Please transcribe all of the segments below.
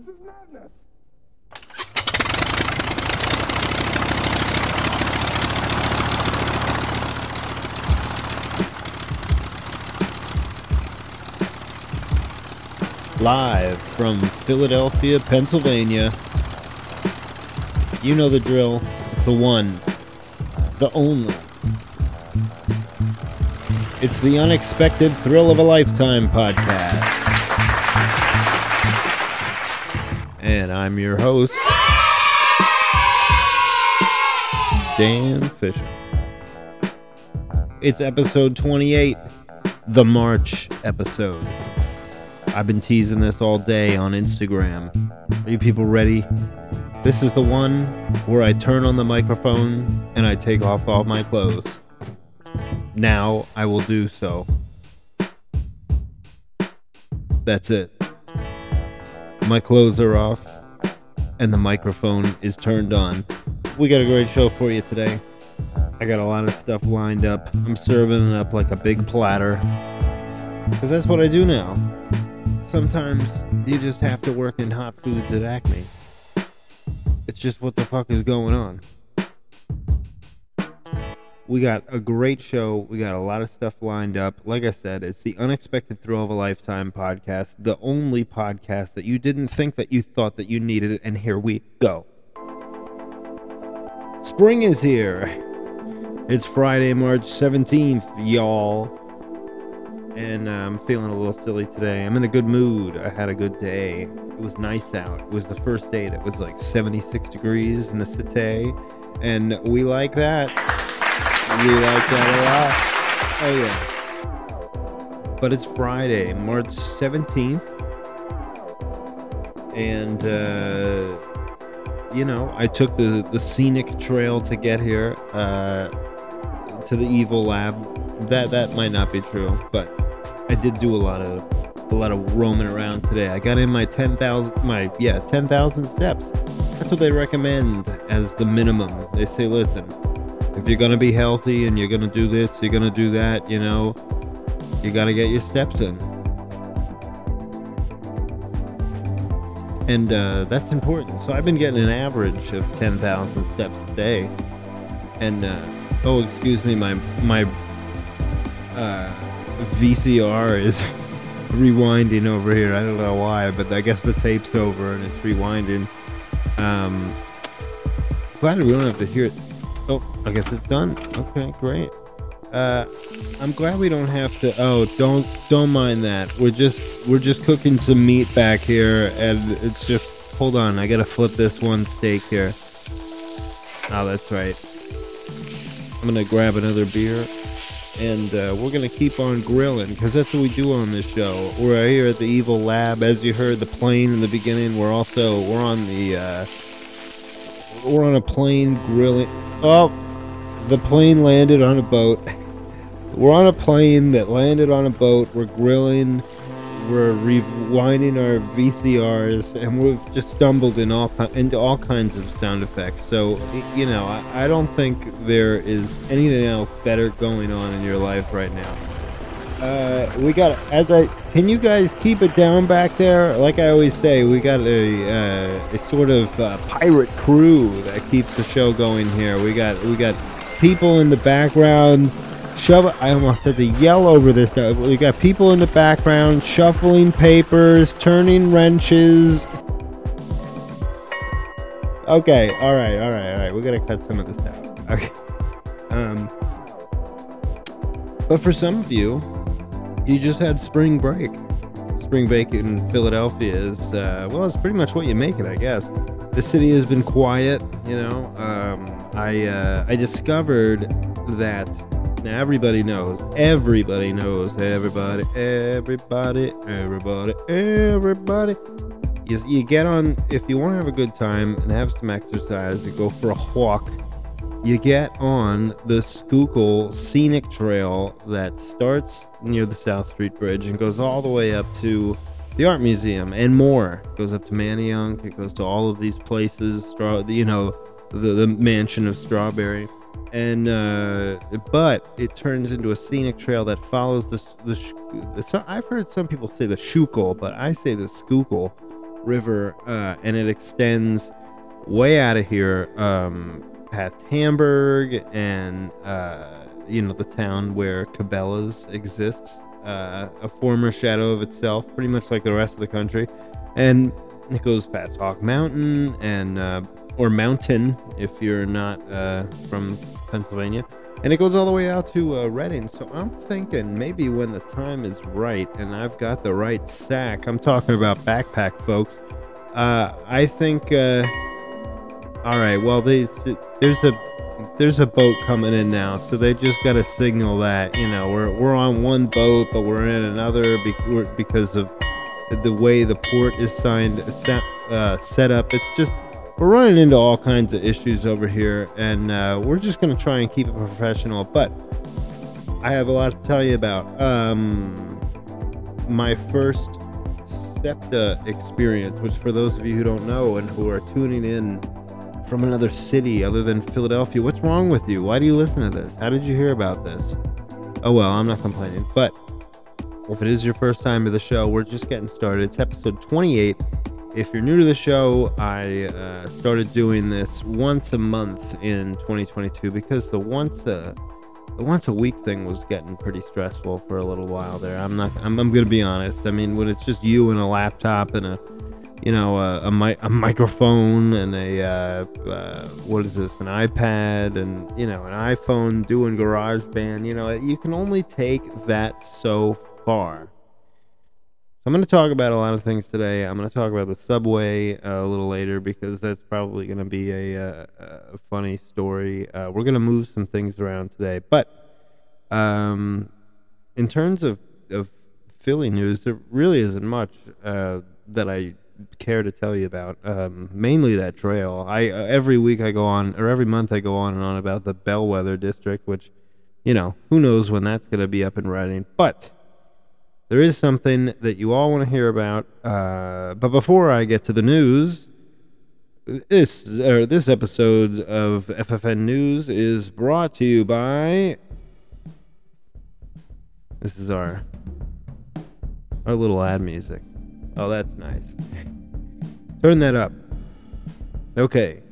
This is madness. Live from Philadelphia, Pennsylvania. You know the drill. The one. The only. It's the unexpected thrill of a lifetime podcast. And I'm your host, Dan Fisher. It's episode 28, the March episode. I've been teasing this all day on Instagram. Are you people ready? This is the one where I turn on the microphone and I take off all my clothes. Now I will do so. That's it. My clothes are off and the microphone is turned on. We got a great show for you today. I got a lot of stuff lined up. I'm serving it up like a big platter. Because that's what I do now. Sometimes you just have to work in hot foods at Acme. It's just what the fuck is going on. We got a great show. We got a lot of stuff lined up. Like I said, it's the Unexpected Thrill of a Lifetime podcast, the only podcast that you didn't think that you thought that you needed, and here we go. Spring is here. It's Friday, March 17th, y'all. And uh, I'm feeling a little silly today. I'm in a good mood. I had a good day. It was nice out. It was the first day that was like 76 degrees in the city. And we like that. We like that a lot. Oh, yeah. But it's Friday, March 17th. And, uh, you know, I took the, the scenic trail to get here uh, to the Evil Lab. That that might not be true, but I did do a lot of a lot of roaming around today. I got in my 10,000 my yeah, 10,000 steps. That's what they recommend as the minimum. They say, "Listen, if you're going to be healthy and you're going to do this, you're going to do that, you know, you got to get your steps in." And uh, that's important. So I've been getting an average of 10,000 steps a day. And uh, oh, excuse me, my my uh, VCR is rewinding over here. I don't know why, but I guess the tape's over and it's rewinding. Um, glad we don't have to hear it. I guess it's done. Okay, great. Uh, I'm glad we don't have to. Oh, don't don't mind that. We're just we're just cooking some meat back here, and it's just. Hold on, I gotta flip this one steak here. Oh, that's right. I'm gonna grab another beer and uh, we're gonna keep on grilling because that's what we do on this show. We're here at the Evil Lab, as you heard the plane in the beginning. We're also we're on the uh, we're on a plane grilling. Oh, the plane landed on a boat. We're on a plane that landed on a boat. We're grilling. We're rewinding our VCRs, and we've just stumbled in all into all kinds of sound effects. So, you know, I, I don't think there is anything else better going on in your life right now. Uh, we got as I can you guys keep it down back there? Like I always say, we got a uh, a sort of uh, pirate crew that keeps the show going here. We got we got people in the background shove I almost had to yell over this now. We got people in the background shuffling papers, turning wrenches. Okay, all right, all right, all right. We're gonna cut some of this out. Okay. Um. But for some of you, you just had spring break. Spring break in Philadelphia is uh, well, it's pretty much what you make it, I guess. The city has been quiet, you know. Um, I uh, I discovered that now everybody knows. Everybody knows. Everybody. Everybody. Everybody. Everybody. You, you get on if you want to have a good time and have some exercise. You go for a walk. You get on the Schuylkill Scenic Trail that starts near the South Street Bridge and goes all the way up to the Art Museum and more. It goes up to Manayunk. It goes to all of these places. Straw, you know, the, the mansion of Strawberry and uh, but it turns into a scenic trail that follows the the, the I've heard some people say the Schuylkill, but I say the Schuylkill River, uh, and it extends way out of here, um, past Hamburg and uh, you know the town where Cabela's exists, uh, a former shadow of itself, pretty much like the rest of the country, and it goes past Hawk Mountain and uh, or Mountain if you're not uh, from Pennsylvania, and it goes all the way out to uh, Reading. So I'm thinking maybe when the time is right and I've got the right sack, I'm talking about backpack, folks. Uh, I think. Uh, all right. Well, they, there's a there's a boat coming in now, so they just got to signal that you know we're we're on one boat, but we're in another because of the way the port is signed set, uh, set up. It's just we're running into all kinds of issues over here, and uh, we're just gonna try and keep it professional. But I have a lot to tell you about. Um, my first SEPTA experience, which for those of you who don't know and who are tuning in from another city other than Philadelphia. What's wrong with you? Why do you listen to this? How did you hear about this? Oh, well, I'm not complaining. But if it is your first time to the show, we're just getting started. It's episode 28. If you're new to the show, I uh, started doing this once a month in 2022 because the once a the once a week thing was getting pretty stressful for a little while there. I'm not. I'm, I'm gonna be honest. I mean, when it's just you and a laptop and a you know, a, a, mi- a microphone and a, uh, uh, what is this, an iPad and, you know, an iPhone doing GarageBand, you know, you can only take that so far. So I'm going to talk about a lot of things today. I'm going to talk about the subway uh, a little later because that's probably going to be a, uh, a, funny story. Uh, we're going to move some things around today. But um, in terms of, of Philly news, there really isn't much uh, that I care to tell you about. Um, mainly that trail. I uh, every week I go on, or every month I go on and on about the Bellwether District, which, you know, who knows when that's going to be up and running. But there is something that you all want to hear about. Uh, but before I get to the news, this or this episode of FFN News is brought to you by. This is our our little ad music. Oh, that's nice. Turn that up. Okay.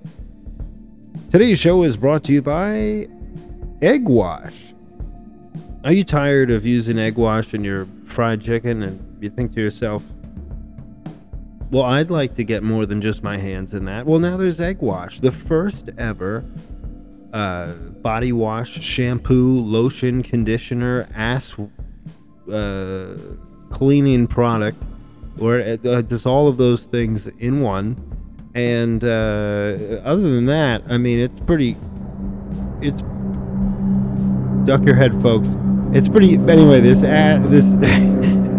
Today's show is brought to you by Egg Wash. Are you tired of using egg wash in your fried chicken and you think to yourself, well, I'd like to get more than just my hands in that? Well, now there's Egg Wash, the first ever uh, body wash, shampoo, lotion, conditioner, ass uh, cleaning product it uh, does all of those things in one. And uh, other than that, I mean, it's pretty. It's duck your head, folks. It's pretty. Anyway, this this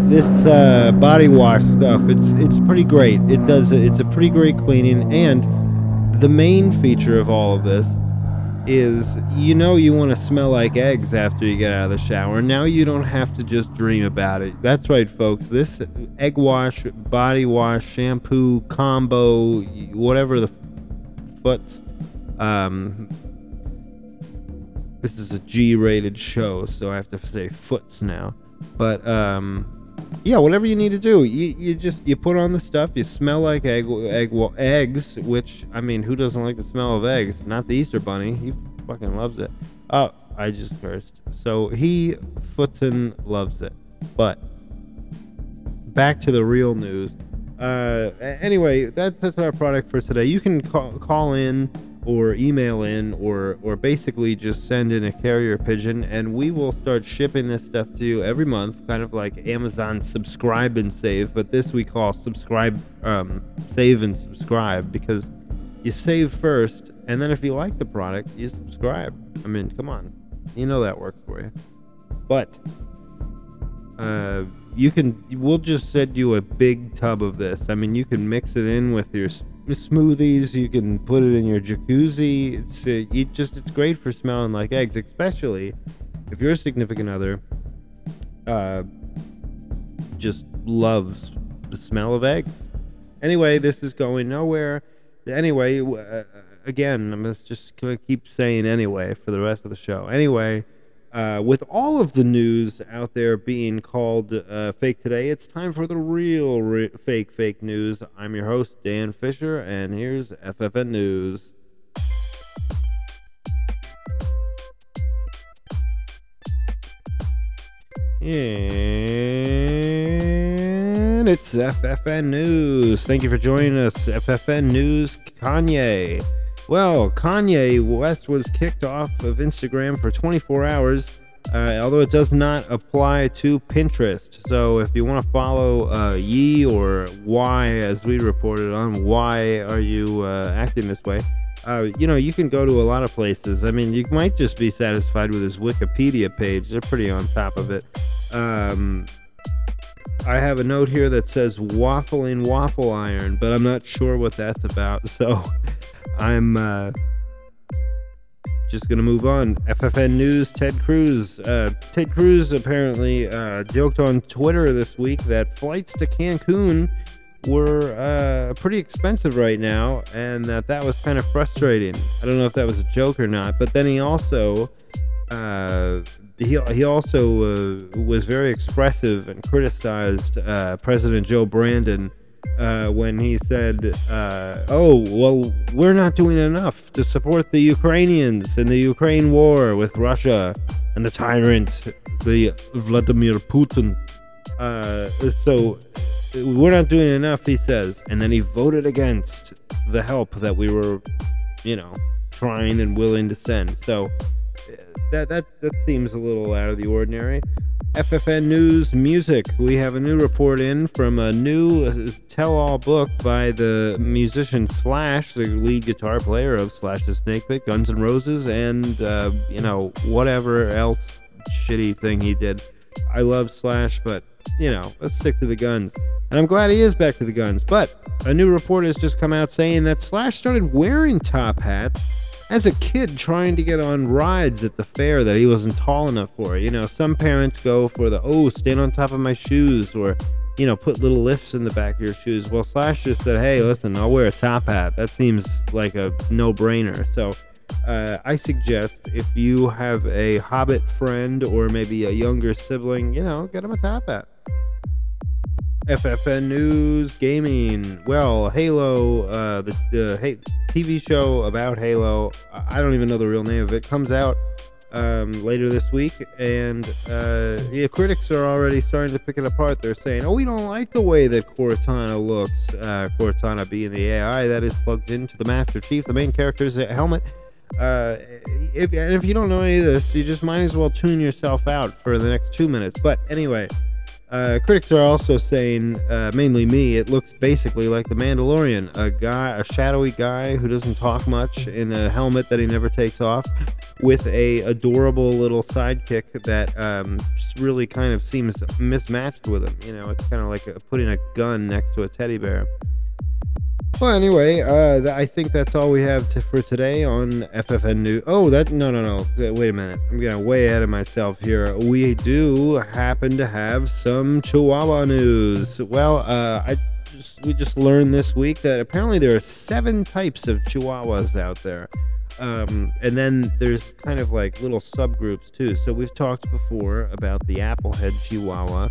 this uh, body wash stuff. It's it's pretty great. It does. It's a pretty great cleaning, and the main feature of all of this is you know you want to smell like eggs after you get out of the shower. Now you don't have to just dream about it. That's right, folks. This egg wash, body wash, shampoo combo, whatever the foots. Um, this is a G-rated show, so I have to say foots now. But um, yeah, whatever you need to do, you, you just you put on the stuff. You smell like egg egg well, eggs, which I mean, who doesn't like the smell of eggs? Not the Easter Bunny. He fucking loves it. Oh, I just cursed. So he Footson loves it. But back to the real news. Uh, anyway, that's that's our product for today. You can call, call in or email in or or basically just send in a carrier pigeon and we will start shipping this stuff to you every month kind of like amazon subscribe and save but this we call subscribe um, save and subscribe because you save first and then if you like the product you subscribe i mean come on you know that works for you but uh, you can we'll just send you a big tub of this i mean you can mix it in with your smoothies. You can put it in your jacuzzi. It's uh, it just it's great for smelling like eggs, especially if your significant other uh, just loves the smell of eggs. Anyway, this is going nowhere. Anyway, uh, again, I'm just gonna keep saying anyway for the rest of the show. Anyway, Uh, with all of the news out there being called uh, fake today, it's time for the real re- fake fake news. I'm your host Dan Fisher, and here's FFN News. And it's FFN News. Thank you for joining us. FFN News Kanye. Well, Kanye West was kicked off of Instagram for 24 hours, uh, although it does not apply to Pinterest. So if you want to follow uh, Ye or Why, as we reported on, why are you uh, acting this way? Uh, you know, you can go to a lot of places. I mean, you might just be satisfied with his Wikipedia page. They're pretty on top of it. Um, I have a note here that says waffling waffle iron, but I'm not sure what that's about. So I'm uh, just gonna move on. FFN News: Ted Cruz. Uh, Ted Cruz apparently uh, joked on Twitter this week that flights to Cancun were uh, pretty expensive right now, and that that was kind of frustrating. I don't know if that was a joke or not, but then he also uh, he, he also uh, was very expressive and criticized uh, President Joe Brandon uh, when he said, uh, "Oh, well, we're not doing enough to support the Ukrainians in the Ukraine war with Russia and the tyrant, the Vladimir Putin." Uh, so we're not doing enough, he says, and then he voted against the help that we were, you know, trying and willing to send. So that that that seems a little out of the ordinary. FFN News Music. We have a new report in from a new uh, tell-all book by the musician Slash, the lead guitar player of Slash's Snakepit, Guns N' Roses, and uh, you know whatever else shitty thing he did. I love Slash, but you know let's stick to the guns. And I'm glad he is back to the guns. But a new report has just come out saying that Slash started wearing top hats as a kid trying to get on rides at the fair that he wasn't tall enough for. You know, some parents go for the, oh, stand on top of my shoes or, you know, put little lifts in the back of your shoes. Well, Slash just said, hey, listen, I'll wear a top hat. That seems like a no brainer. So, uh, I suggest if you have a hobbit friend or maybe a younger sibling, you know, get him a top hat. FFN News Gaming. Well, Halo, uh, the, the TV show about Halo, I don't even know the real name of it, comes out um, later this week, and uh, yeah, critics are already starting to pick it apart. They're saying, "Oh, we don't like the way that Cortana looks." Uh, Cortana being the AI that is plugged into the Master Chief, the main character's helmet. Uh, if, and if you don't know any of this, you just might as well tune yourself out for the next two minutes. But anyway, uh, critics are also saying, uh, mainly me, it looks basically like the Mandalorian, a guy, a shadowy guy who doesn't talk much in a helmet that he never takes off, with a adorable little sidekick that um, really kind of seems mismatched with him. You know, it's kind of like a, putting a gun next to a teddy bear. Well, anyway, uh, I think that's all we have to, for today on FFN News. Oh, that no, no, no. Wait a minute. I'm getting way ahead of myself here. We do happen to have some Chihuahua news. Well, uh, I just we just learned this week that apparently there are seven types of Chihuahuas out there. Um, and then there's kind of like little subgroups too. So we've talked before about the Applehead Chihuahua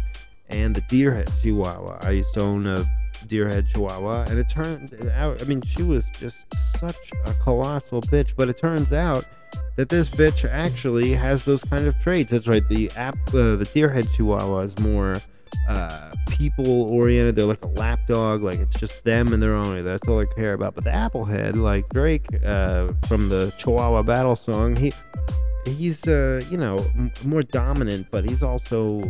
and the Deerhead Chihuahua. I used to own a Deerhead Chihuahua, and it turned out, I mean, she was just such a colossal bitch, but it turns out that this bitch actually has those kind of traits. That's right, the app, uh, the Deerhead Chihuahua is more uh, people oriented. They're like a lap dog, like it's just them and their owner. That's all they care about. But the Applehead, like Drake uh, from the Chihuahua Battle song, he he's uh, you know m- more dominant, but he's also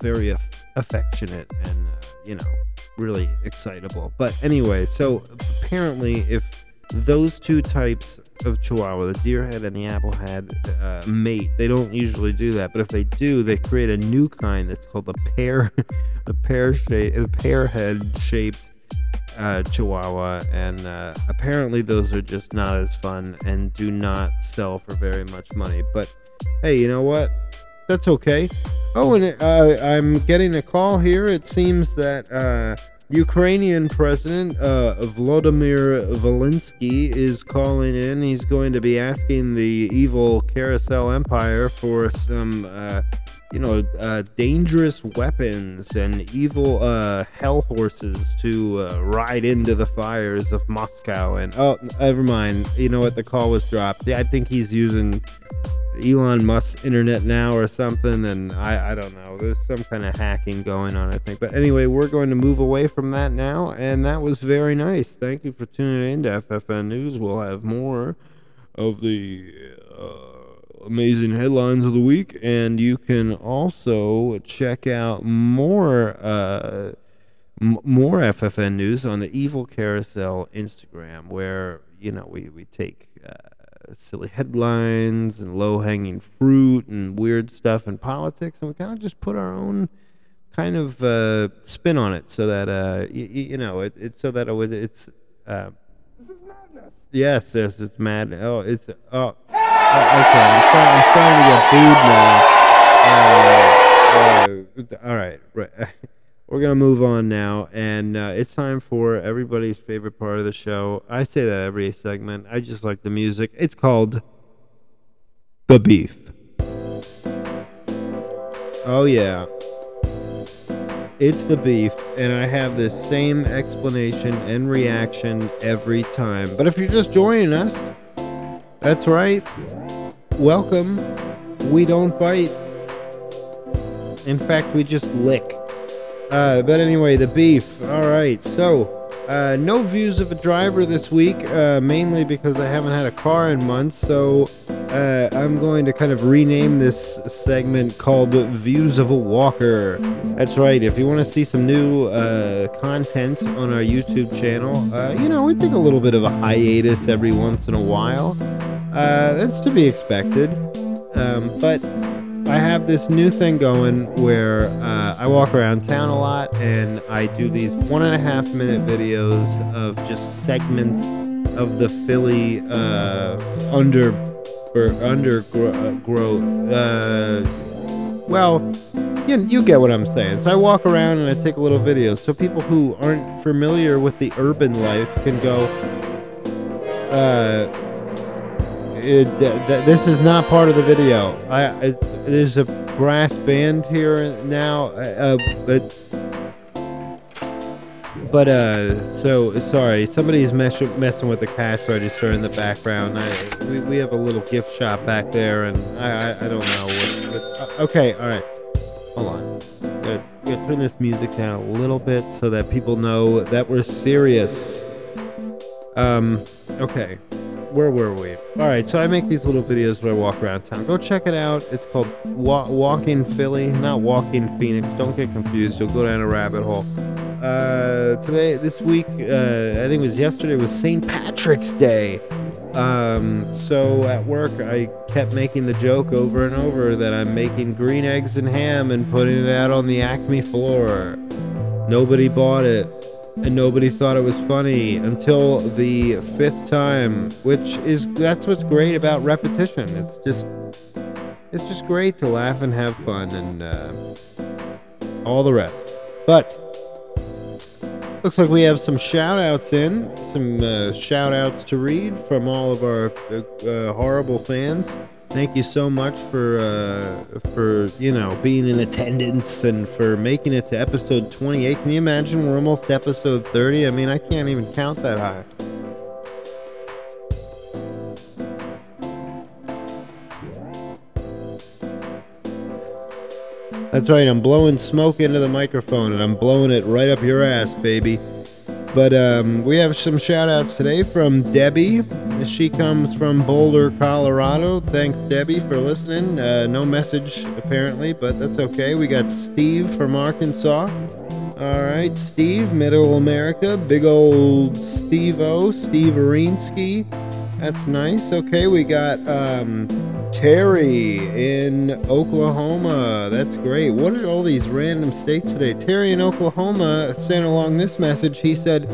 very aff- affectionate and uh, you know really excitable. But anyway, so apparently, if those two types of Chihuahua, the deer head and the applehead, uh, mate, they don't usually do that. But if they do, they create a new kind that's called the pear, the pear shape, the pear head shaped uh, Chihuahua, and uh, apparently those are just not as fun and do not sell for very much money. But hey, you know what? That's okay. Oh, and uh, I'm getting a call here. It seems that uh, Ukrainian President uh, Volodymyr Zelensky is calling in. He's going to be asking the evil Carousel Empire for some, uh, you know, uh, dangerous weapons and evil uh, hell horses to ride into the fires of Moscow. And oh, never mind. You know what? The call was dropped. I think he's using Elon Musk's internet now or something, and I, I don't know. There's some kind of hacking going on, I think. But anyway, we're going to move away from that now, and that was very nice. Thank you for tuning in to FFN News. We'll have more of the uh, amazing headlines of the week, and you can also check out more. Uh, more FFN news on the Evil Carousel Instagram, where you know we we take uh, silly headlines and low hanging fruit and weird stuff in politics, and we kind of just put our own kind of uh, spin on it, so that uh, y- y- you know, it, it's so that it was it's. Uh, This is madness. yes, yes, it's mad. Oh, it's oh, oh okay. I'm starting, I'm starting to get booed now. Uh, uh, all right, right. We're gonna move on now, and uh, it's time for everybody's favorite part of the show. I say that every segment. I just like the music. It's called the beef. Oh yeah, it's the beef, and I have the same explanation and reaction every time. But if you're just joining us, that's right. Welcome. We don't bite. In fact, we just lick. Uh, but anyway, the beef. All right. So, uh, no views of a driver this week, uh, mainly because I haven't had a car in months. So, uh, I'm going to kind of rename this segment called Views of a Walker. That's right. If you want to see some new uh, content on our YouTube channel, uh, you know, we take a little bit of a hiatus every once in a while. That's to be expected. Um, but I have this new thing going where uh, I walk around town a lot and I do these one and a half minute videos of just segments of the Philly uh, under or undergrowth. Uh, well, you, you get what I'm saying. So I walk around and I take a little video so people who aren't familiar with the urban life can go. Uh, it, th- th- this is not part of the video. I, there's a brass band here now, uh, but but uh, so sorry. Somebody's mess- messing with the cash register in the background. I, we, we have a little gift shop back there, and I I, I don't know. What, what, uh, okay, all right. Hold on. Gotta, gotta turn this music down a little bit so that people know that we're serious. Um. Okay where were we? All right, so I make these little videos where I walk around town. Go check it out. It's called Wa- Walking Philly, not Walking Phoenix. Don't get confused. You'll go down a rabbit hole. Uh, today, this week, uh, I think it was yesterday, was St. Patrick's Day. Um, so at work, I kept making the joke over and over that I'm making green eggs and ham and putting it out on the Acme floor. Nobody bought it and nobody thought it was funny until the fifth time which is that's what's great about repetition. It's just it's just great to laugh and have fun and uh, all the rest. But looks like we have some shout outs in some uh, shout outs to read from all of our uh, horrible fans thank you so much for uh, for you know being in attendance and for making it to episode 28 can you imagine we're almost episode 30 i mean i can't even count that high. That's right i'm blowing smoke into the microphone and i'm blowing it right up your ass baby but um, we have some shout outs today from Debbie. She comes from Boulder, Colorado. Thanks, Debbie, for listening. Uh, no message, apparently, but that's okay. We got Steve from Arkansas. All right, Steve, Middle America. Big old Steve O, Steve Arinsky. That's nice. Okay, we got um, Terry in Oklahoma. That's great. What are all these random states today? Terry in Oklahoma sent along this message. He said,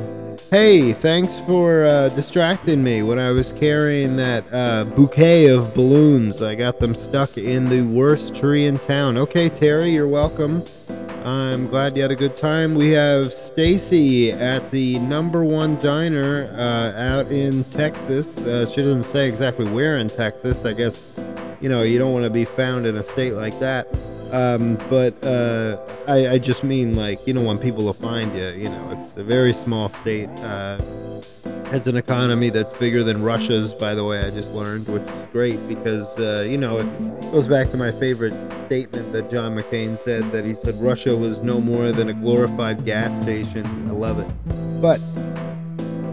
Hey, thanks for uh, distracting me when I was carrying that uh, bouquet of balloons. I got them stuck in the worst tree in town. Okay, Terry, you're welcome. I'm glad you had a good time. We have Stacy at the number one diner uh, out in Texas. Uh, she doesn't say exactly where in Texas. I guess, you know, you don't want to be found in a state like that. Um, but uh, I, I, just mean like you don't want people to find you. You know, it's a very small state. Uh, has an economy that's bigger than Russia's, by the way, I just learned, which is great because, uh, you know, it goes back to my favorite statement that John McCain said that he said Russia was no more than a glorified gas station. I love it. But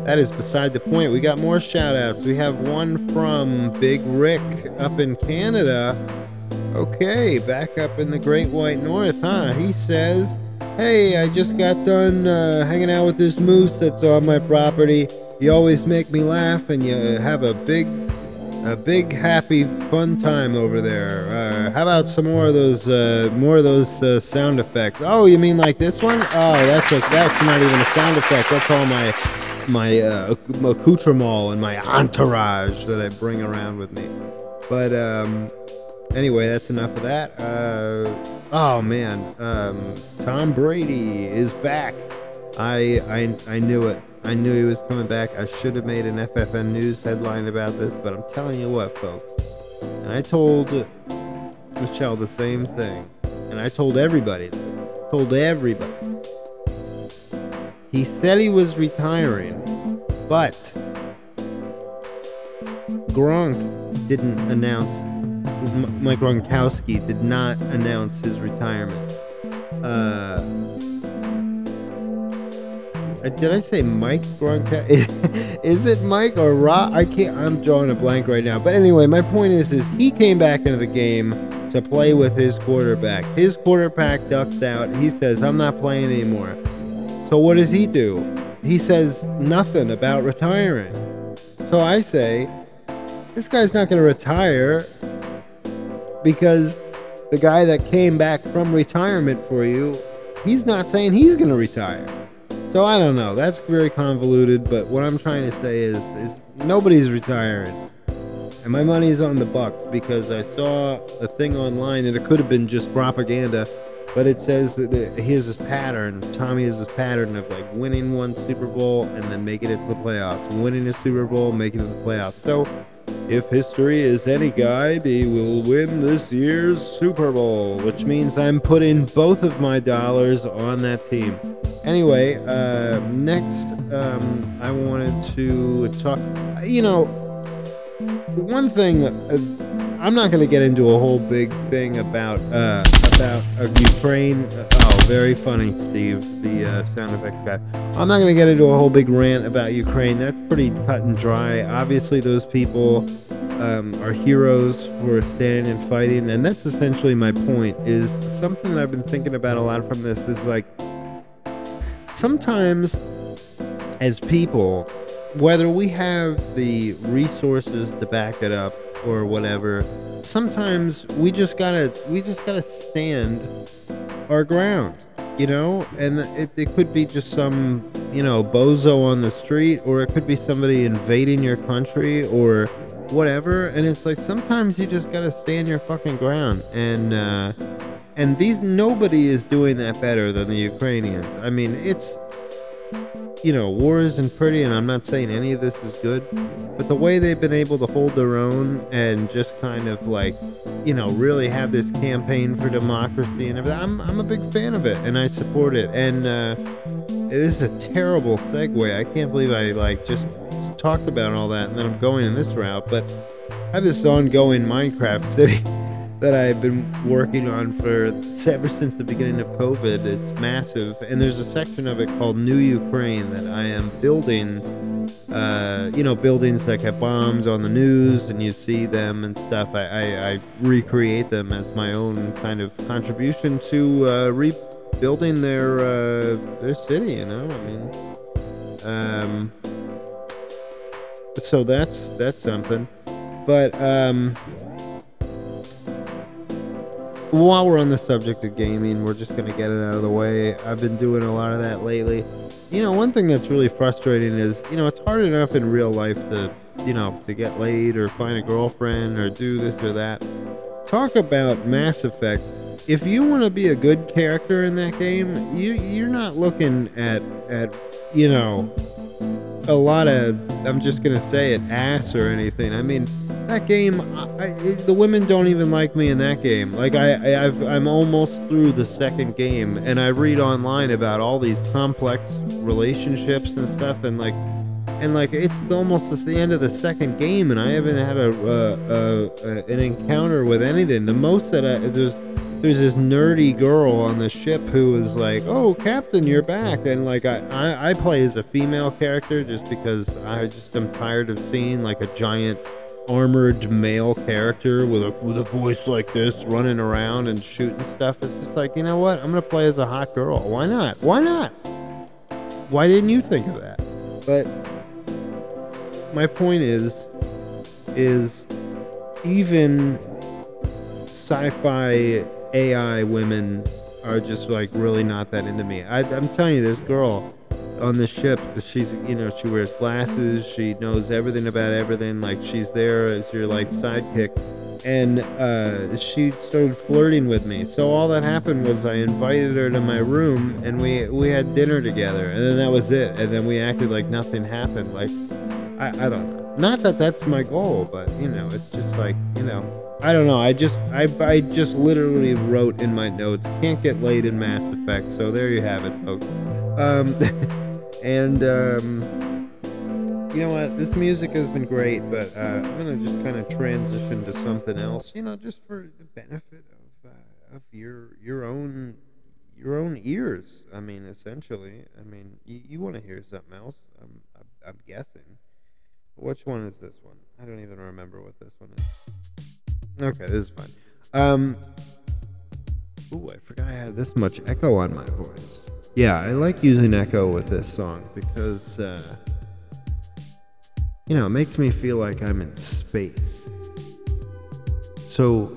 that is beside the point. We got more shout outs. We have one from Big Rick up in Canada. Okay, back up in the Great White North, huh? He says, Hey, I just got done uh, hanging out with this moose that's on my property. You always make me laugh, and you have a big, a big happy fun time over there. Uh, how about some more of those, uh, more of those uh, sound effects? Oh, you mean like this one? Oh, that's a, that's not even a sound effect. That's all my my uh, accoutrement and my entourage that I bring around with me. But um, anyway, that's enough of that. Uh, oh man, um, Tom Brady is back. I, I I knew it. I knew he was coming back. I should have made an FFN news headline about this, but I'm telling you what, folks. And I told Michelle the same thing, and I told everybody this. Told everybody. He said he was retiring, but Gronk didn't announce Mike Gronkowski did not announce his retirement. Uh, uh did I say Mike Gronkowski? is it Mike or Rob? I can't. I'm drawing a blank right now. But anyway, my point is, is he came back into the game to play with his quarterback. His quarterback ducks out. He says, "I'm not playing anymore." So what does he do? He says nothing about retiring. So I say, this guy's not going to retire because the guy that came back from retirement for you, he's not saying he's going to retire. So I don't know. That's very convoluted, but what I'm trying to say is, is nobody's retiring. And my money's on the Bucs because I saw a thing online, and it could have been just propaganda, but it says that he has this pattern. Tommy has this pattern of like winning one Super Bowl and then making it to the playoffs, winning a Super Bowl, making it to the playoffs. So if history is any guide, he will win this year's Super Bowl, which means I'm putting both of my dollars on that team. Anyway, uh, next, um, I wanted to talk. You know, one thing. Uh, I'm not going to get into a whole big thing about uh, about uh, Ukraine. Oh, very funny, Steve, the uh, sound effects guy. I'm not going to get into a whole big rant about Ukraine. That's pretty cut and dry. Obviously, those people um, are heroes for standing and fighting, and that's essentially my point. Is something that I've been thinking about a lot from this is like sometimes as people, whether we have the resources to back it up or whatever, sometimes we just gotta we just gotta stand our ground, you know. And it, it could be just some you know bozo on the street, or it could be somebody invading your country, or whatever. And it's like sometimes you just gotta stand your fucking ground. And uh, and these nobody is doing that better than the Ukrainians. I mean, it's you know, war isn't pretty, and I'm not saying any of this is good, but the way they've been able to hold their own and just kind of like, you know, really have this campaign for democracy and everything, I'm, I'm a big fan of it, and I support it. And uh, this is a terrible segue. I can't believe I like just talked about all that, and then I'm going in this route, but I have this ongoing Minecraft city that I've been working on for ever since the beginning of COVID. It's massive, and there's a section of it called New Ukraine that I am building. Uh, you know, buildings that get bombed on the news, and you see them and stuff. I, I, I recreate them as my own kind of contribution to uh, rebuilding their uh, their city. You know, I mean, um, so that's that's something. But um, while we're on the subject of gaming, we're just gonna get it out of the way. I've been doing a lot of that lately. You know, one thing that's really frustrating is, you know, it's hard enough in real life to, you know, to get laid or find a girlfriend or do this or that. Talk about Mass Effect. if you want to be a good character in that game, you you're not looking at at you know a lot of I'm just gonna say it ass or anything. I mean that game, I, I, the women don't even like me in that game. Like I, I've, I'm almost through the second game, and I read online about all these complex relationships and stuff, and like and like it's almost the end of the second game, and I haven't had a, a an encounter with anything. The most that I there's there's this nerdy girl on the ship who is like, "Oh, Captain, you're back," and like I, I I play as a female character just because I just am tired of seeing like a giant armored male character with a with a voice like this running around and shooting stuff. It's just like, you know what? I'm gonna play as a hot girl. Why not? Why not? Why didn't you think of that? But my point is, is even sci-fi AI women are just like really not that into me. I, I'm telling you, this girl on the ship, she's you know she wears glasses, she knows everything about everything. Like she's there as your like sidekick, and uh, she started flirting with me. So all that happened was I invited her to my room, and we we had dinner together, and then that was it. And then we acted like nothing happened. Like I, I don't know. Not that that's my goal, but you know, it's just like you know, I don't know. I just I I just literally wrote in my notes, can't get laid in Mass Effect. So there you have it, folks. Um, and um, you know what? This music has been great, but uh, I'm gonna just kind of transition to something else. You know, just for the benefit of uh, of your your own your own ears. I mean, essentially. I mean, you, you want to hear something else? I'm, I'm, I'm guessing. Which one is this one? I don't even remember what this one is. Okay, this is fine. Um, ooh, I forgot I had this much echo on my voice. Yeah, I like using echo with this song because, uh, you know, it makes me feel like I'm in space. So,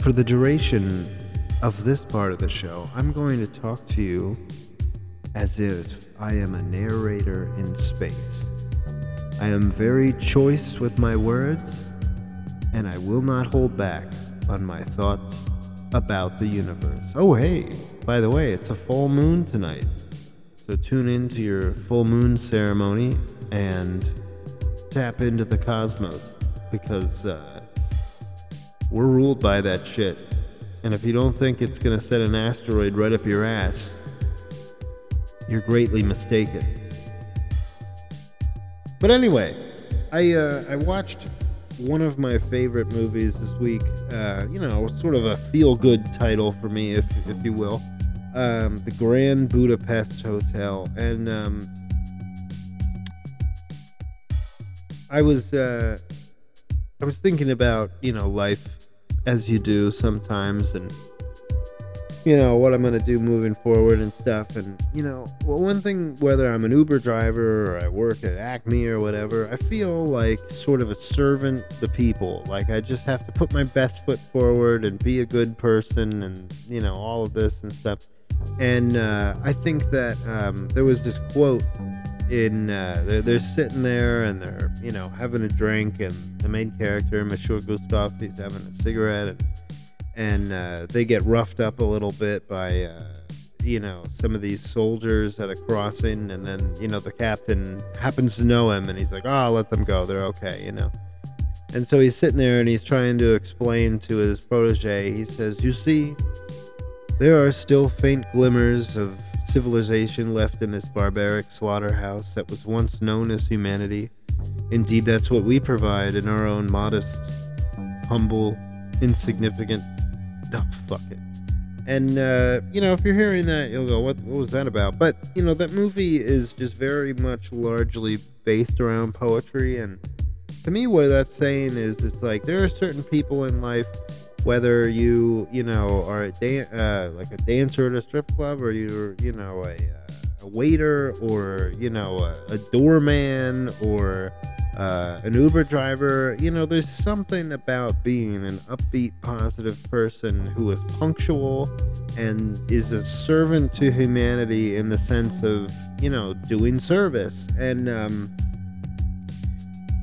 for the duration of this part of the show, I'm going to talk to you as if I am a narrator in space. I am very choice with my words, and I will not hold back on my thoughts about the universe. Oh, hey, by the way, it's a full moon tonight. So tune in to your full moon ceremony and tap into the cosmos because uh, we're ruled by that shit. And if you don't think it's going to set an asteroid right up your ass, you're greatly mistaken. But anyway, I uh, I watched one of my favorite movies this week. Uh, you know, sort of a feel good title for me, if if you will. Um, the Grand Budapest Hotel, and um, I was uh, I was thinking about you know life as you do sometimes, and you know what I'm gonna do moving forward and stuff. And you know, well, one thing whether I'm an Uber driver or I work at Acme or whatever, I feel like sort of a servant to people. Like I just have to put my best foot forward and be a good person, and you know all of this and stuff. And uh, I think that um, there was this quote in uh, they're, they're sitting there and they're you know having a drink, and the main character, Monsieur Gustave, he's having a cigarette and and uh, they get roughed up a little bit by uh, you know some of these soldiers at a crossing and then you know the captain happens to know him and he's like oh I'll let them go. They're okay you know. And so he's sitting there and he's trying to explain to his protege. He says you see there are still faint glimmers of civilization left in this barbaric slaughterhouse that was once known as humanity. Indeed that's what we provide in our own modest humble insignificant oh, fuck it. And uh, you know, if you're hearing that, you'll go, "What? What was that about?" But you know, that movie is just very much largely based around poetry, and to me, what that's saying is, it's like there are certain people in life, whether you you know are a dan- uh, like a dancer at a strip club, or you're you know a, uh, a waiter, or you know a, a doorman, or uh, an Uber driver, you know, there's something about being an upbeat, positive person who is punctual and is a servant to humanity in the sense of, you know, doing service. And, um,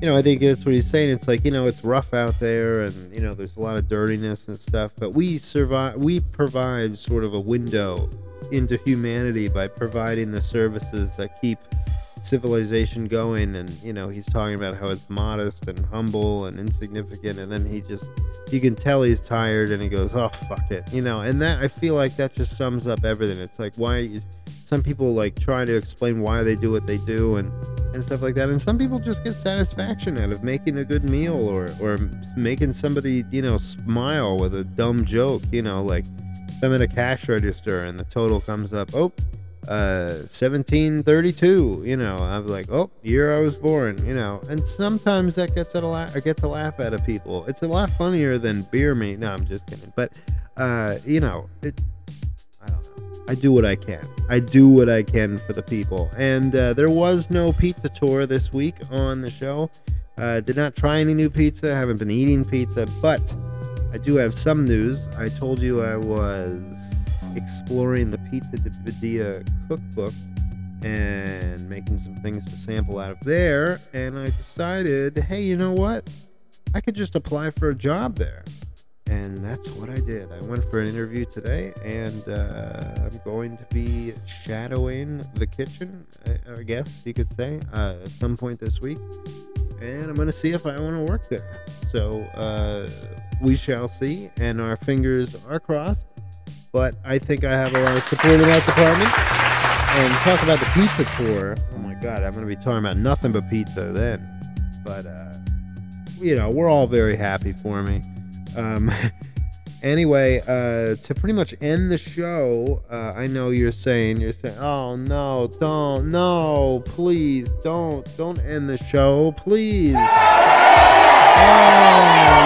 you know, I think that's what he's saying. It's like, you know, it's rough out there and, you know, there's a lot of dirtiness and stuff, but we survive, we provide sort of a window into humanity by providing the services that keep civilization going. And, you know, he's talking about how it's modest and humble and insignificant. And then he just, you can tell he's tired and he goes, oh, fuck it. You know, and that, I feel like that just sums up everything. It's like, why, you, some people like try to explain why they do what they do and and stuff like that and some people just get satisfaction out of making a good meal or or making somebody you know smile with a dumb joke you know like i'm at a cash register and the total comes up oh uh 1732 you know i'm like oh year i was born you know and sometimes that gets a laugh gets a laugh out of people it's a lot funnier than beer me no i'm just kidding but uh you know it I don't know. I do what I can. I do what I can for the people. And uh, there was no pizza tour this week on the show. Uh, did not try any new pizza. Haven't been eating pizza, but I do have some news. I told you I was exploring the Pizza de Padilla cookbook and making some things to sample out of there. And I decided, hey, you know what? I could just apply for a job there and that's what I did. I went for an interview today, and uh, I'm going to be shadowing the kitchen, I, guess you could say, uh, at some point this week, and I'm going to see if I want to work there. So uh, we shall see, and our fingers are crossed. But I think I have a lot of support in that department. And talk about the pizza tour. Oh my God, I'm going to be talking about nothing but pizza then. But uh, you know, we're all very happy for me. Um, anyway, uh, to pretty much end the show, uh, I know you're saying you're saying, "Oh no, don't, no, please, don't, don't end the show, please." Oh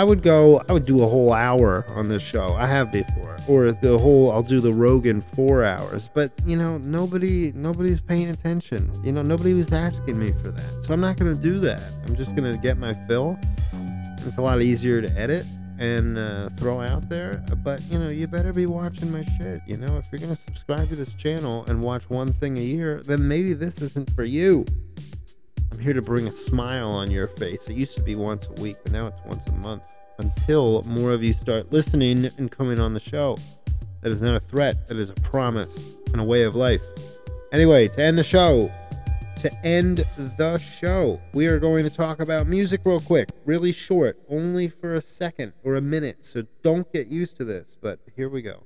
I would go, I would do a whole hour on this show. I have before, or the whole, I'll do the Rogan four hours. But you know, nobody, nobody's paying attention. You know, nobody was asking me for that, so I'm not gonna do that. I'm just gonna get my fill. It's a lot easier to edit and uh, throw out there. But you know, you better be watching my shit. You know, if you're gonna subscribe to this channel and watch one thing a year, then maybe this isn't for you. I'm here to bring a smile on your face. It used to be once a week, but now it's once a month until more of you start listening and coming on the show. That is not a threat, that is a promise and a way of life. Anyway, to end the show, to end the show, we are going to talk about music real quick, really short, only for a second or a minute. So don't get used to this, but here we go.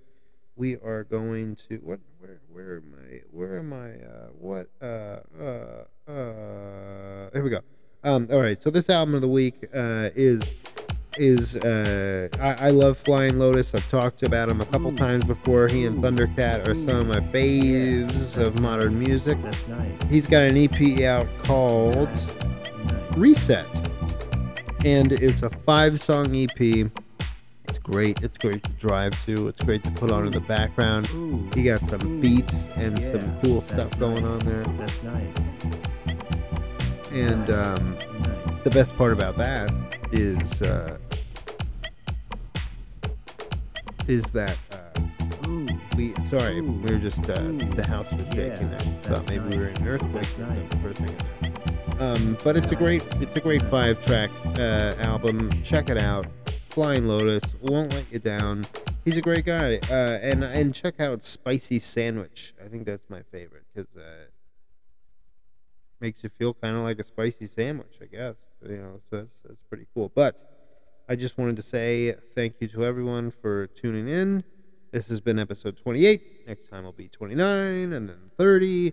We are going to what where where am I where am I uh what uh uh uh, here we go. Um, all right, so this album of the week uh, is is uh, I, I, love Flying Lotus. I've talked about him a couple Ooh. times before. He and Thundercat are some of my faves of modern music. That's nice. He's got an EP out called nice. Reset, and it's a five-song EP. It's great. It's great to drive to. It's great to put on in the background. Ooh. He got some beats and yeah, some cool stuff nice. going on there. That's nice. And um, the best part about that is uh, is that uh, we sorry Ooh. we were just uh, the house was shaking. Yeah, I thought maybe nice. we were in an earthquake nice. a second. Um, but it's a great it's a great five track uh, album. Check it out. Flying Lotus won't let you down. He's a great guy. Uh, and and check out Spicy Sandwich. I think that's my favorite because uh, makes you feel kind of like a spicy sandwich, I guess. You know, so that's, that's pretty cool. But I just wanted to say thank you to everyone for tuning in. This has been episode 28. Next time will be 29 and then 30.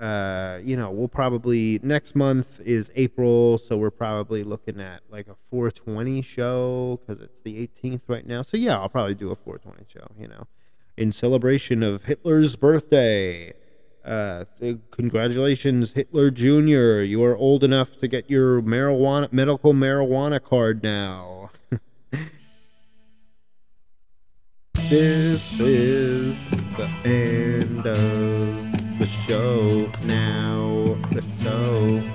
Uh, you know, we'll probably next month is April, so we're probably looking at like a 420 show because it's the 18th right now. So yeah, I'll probably do a 420 show. You know, in celebration of Hitler's birthday. Uh, congratulations, Hitler Jr. You are old enough to get your marijuana medical marijuana card now. this is the end of the show now. The show.